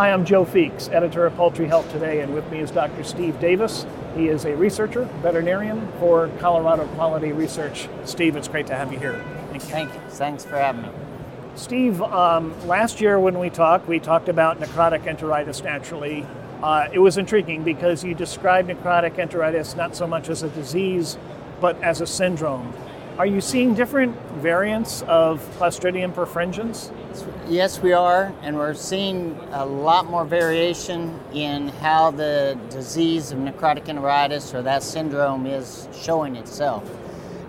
Hi, I'm Joe Feeks, editor of Poultry Health Today, and with me is Dr. Steve Davis. He is a researcher, veterinarian for Colorado Quality Research. Steve, it's great to have you here. Thank you. Thank you. Thanks for having me. Steve, um, last year when we talked, we talked about necrotic enteritis naturally. Uh, it was intriguing because you described necrotic enteritis not so much as a disease, but as a syndrome. Are you seeing different variants of Clostridium perfringens? Yes, we are, and we're seeing a lot more variation in how the disease of necrotic enteritis or that syndrome is showing itself.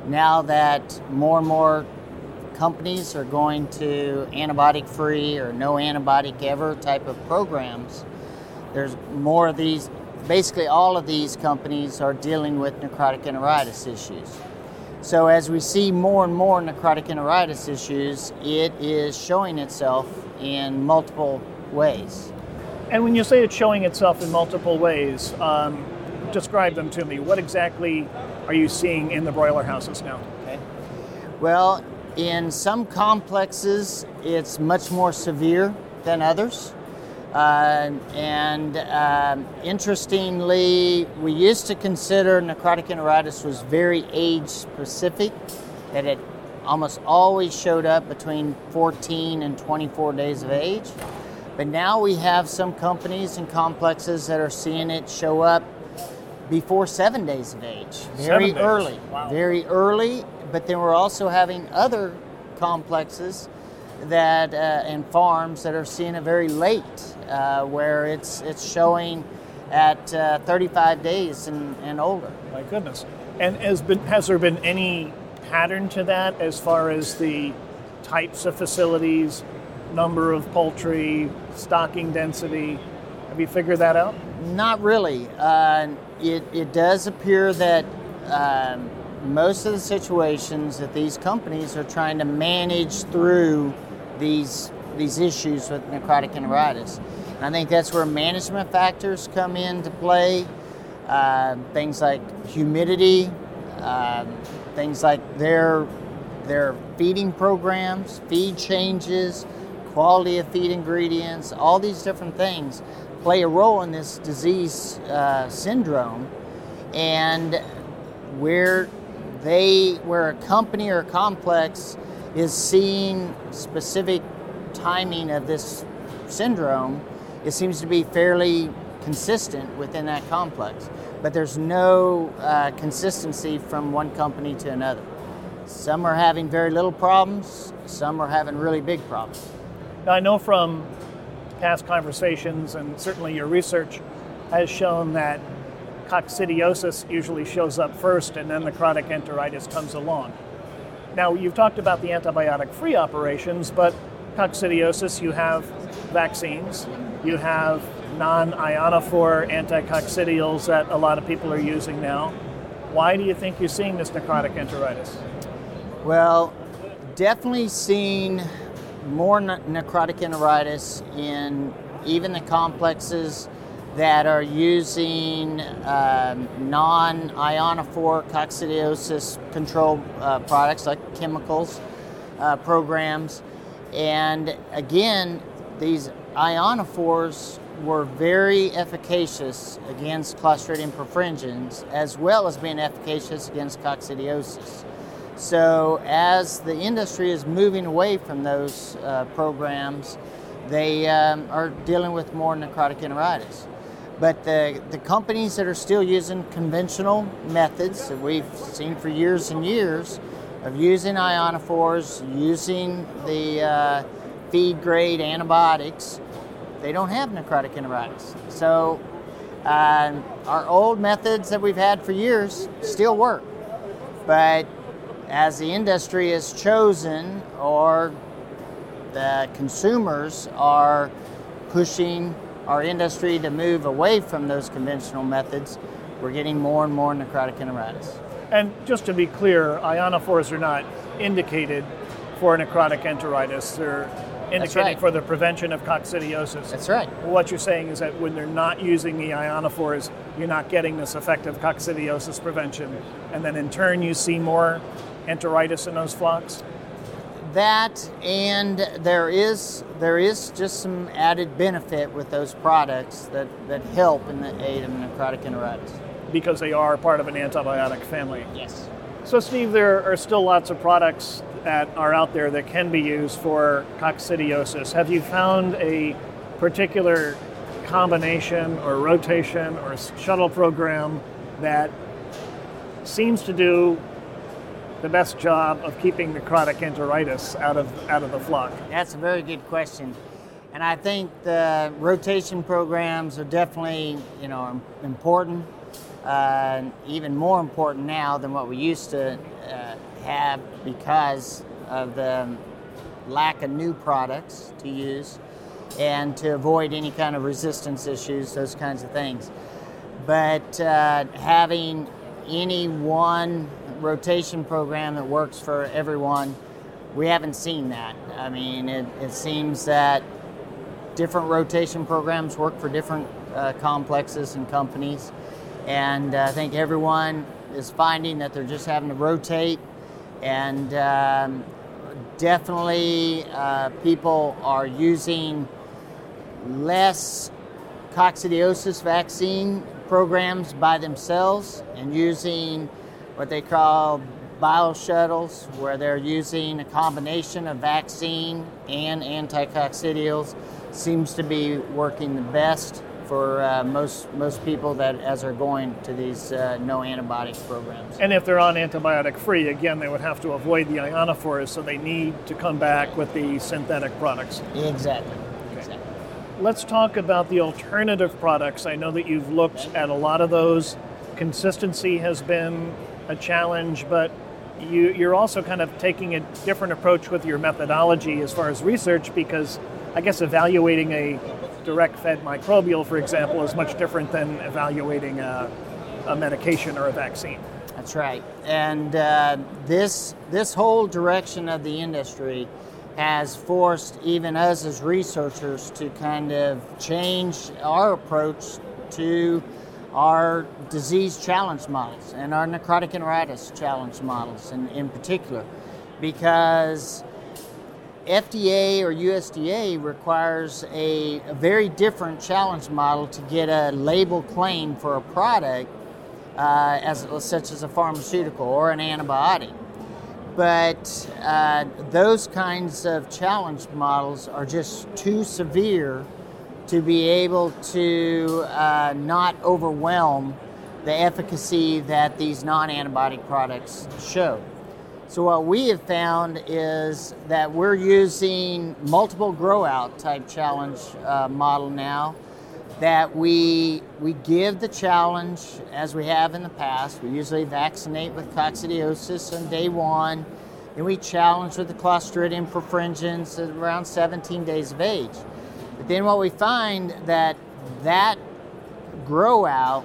Now that more and more companies are going to antibiotic free or no antibiotic ever type of programs, there's more of these, basically, all of these companies are dealing with necrotic enteritis issues. So, as we see more and more necrotic enteritis issues, it is showing itself in multiple ways. And when you say it's showing itself in multiple ways, um, describe them to me. What exactly are you seeing in the broiler houses now? Okay. Well, in some complexes, it's much more severe than others. Uh, and um, interestingly, we used to consider necrotic enteritis was very age specific, that it almost always showed up between 14 and 24 days of age. But now we have some companies and complexes that are seeing it show up before seven days of age, very early, wow. very early. But then we're also having other complexes that uh, and farms that are seeing it very late, uh, where it's it's showing at uh, 35 days and, and older. My goodness! And has been has there been any pattern to that as far as the types of facilities, number of poultry, stocking density? Have you figured that out? Not really. Uh, it, it does appear that um, most of the situations that these companies are trying to manage through these these issues with necrotic enteritis. And I think that's where management factors come into play. Uh, things like humidity, uh, things like their their feeding programs, feed changes, quality of feed ingredients, all these different things play a role in this disease uh, syndrome. And where they, where a company or a complex is seeing specific timing of this syndrome, it seems to be fairly consistent within that complex. But there's no uh, consistency from one company to another. Some are having very little problems, some are having really big problems. Now, I know from past conversations and certainly your research has shown that coccidiosis usually shows up first and then the necrotic enteritis comes along. Now, you've talked about the antibiotic free operations, but coccidiosis, you have vaccines, you have non ionophore anticoccidials that a lot of people are using now. Why do you think you're seeing this necrotic enteritis? Well, definitely seeing more ne- necrotic enteritis in even the complexes that are using um, non ionophore coccidiosis control uh, products like chemicals uh, programs. And again, these ionophores were very efficacious against Clostridium perfringens as well as being efficacious against coccidiosis. So, as the industry is moving away from those uh, programs, they um, are dealing with more necrotic enteritis. But the, the companies that are still using conventional methods that we've seen for years and years of using ionophores, using the uh, feed grade antibiotics, they don't have necrotic enteritis. So uh, our old methods that we've had for years still work. But as the industry has chosen or the consumers are pushing our industry to move away from those conventional methods, we're getting more and more necrotic enteritis. And just to be clear, ionophores are not indicated for necrotic enteritis. They're indicated right. for the prevention of coccidiosis. That's right. What you're saying is that when they're not using the ionophores, you're not getting this effective coccidiosis prevention. And then in turn, you see more enteritis in those flocks? That, and there is there is just some added benefit with those products that, that help in the aid of necrotic enteritis. Because they are part of an antibiotic family. Yes. So, Steve, there are still lots of products that are out there that can be used for coccidiosis. Have you found a particular combination or rotation or shuttle program that seems to do the best job of keeping necrotic enteritis out of out of the flock? That's a very good question, and I think the rotation programs are definitely you know important, uh, even more important now than what we used to uh, have because of the lack of new products to use and to avoid any kind of resistance issues, those kinds of things. But uh, having any one rotation program that works for everyone, we haven't seen that. I mean, it, it seems that different rotation programs work for different uh, complexes and companies. And uh, I think everyone is finding that they're just having to rotate. And um, definitely, uh, people are using less coccidiosis vaccine programs by themselves and using what they call bio shuttles, where they're using a combination of vaccine and anticoccidials, seems to be working the best for uh, most most people that as are going to these uh, no antibiotic programs. And if they're on antibiotic free, again, they would have to avoid the ionophores, so they need to come back with the synthetic products. Exactly. exactly. Let's talk about the alternative products. I know that you've looked at a lot of those. Consistency has been a challenge, but you, you're also kind of taking a different approach with your methodology as far as research because I guess evaluating a direct fed microbial, for example, is much different than evaluating a, a medication or a vaccine. That's right. And uh, this, this whole direction of the industry has forced even us as researchers to kind of change our approach to our disease challenge models and our necrotic enteritis challenge models in, in particular because FDA or USDA requires a, a, very different challenge model to get a label claim for a product, uh, as such as a pharmaceutical or an antibiotic. But uh, those kinds of challenge models are just too severe to be able to uh, not overwhelm the efficacy that these non antibiotic products show. So what we have found is that we're using multiple grow out type challenge uh, model now. That we we give the challenge as we have in the past. We usually vaccinate with coccidiosis on day one, and we challenge with the Clostridium perfringens at around 17 days of age. But then what we find that that grow out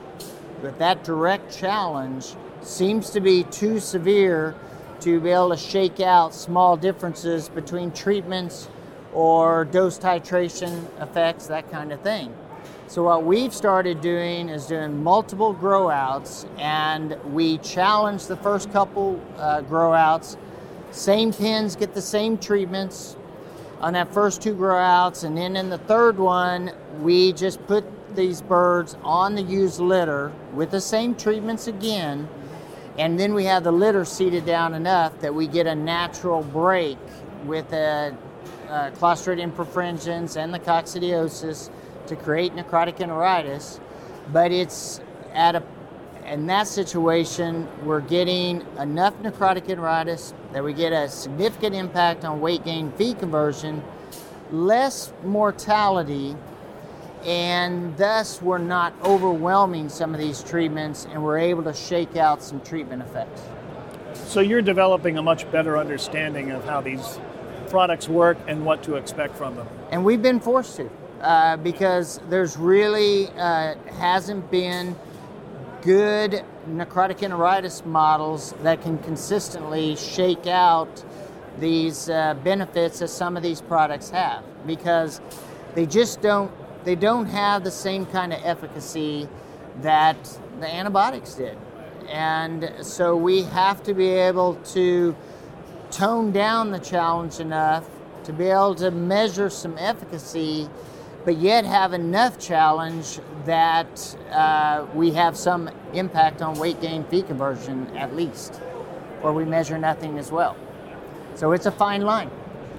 with that direct challenge seems to be too severe to be able to shake out small differences between treatments or dose titration effects, that kind of thing. So, what we've started doing is doing multiple grow outs, and we challenge the first couple uh, grow outs. Same pins get the same treatments on that first two grow outs, and then in the third one, we just put these birds on the used litter with the same treatments again and then we have the litter seeded down enough that we get a natural break with the Clostridium perfringens and the coccidiosis to create necrotic enteritis. But it's at a in that situation, we're getting enough necrotic enteritis that we get a significant impact on weight gain feed conversion, less mortality, and thus we're not overwhelming some of these treatments and we're able to shake out some treatment effects. So you're developing a much better understanding of how these products work and what to expect from them. And we've been forced to uh, because there's really uh, hasn't been good necrotic enteritis models that can consistently shake out these uh, benefits that some of these products have because they just don't they don't have the same kind of efficacy that the antibiotics did. And so we have to be able to tone down the challenge enough to be able to measure some efficacy, but yet have enough challenge that uh, we have some impact on weight gain feed conversion at least, or we measure nothing as well. So it's a fine line.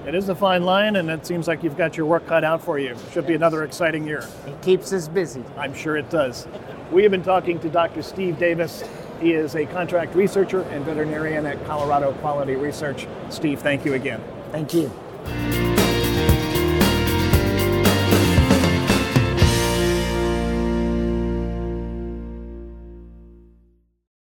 It is a fine line, and it seems like you've got your work cut out for you. Should be another exciting year. It keeps us busy. I'm sure it does. We have been talking to Dr. Steve Davis. He is a contract researcher and veterinarian at Colorado Quality Research. Steve, thank you again. Thank you.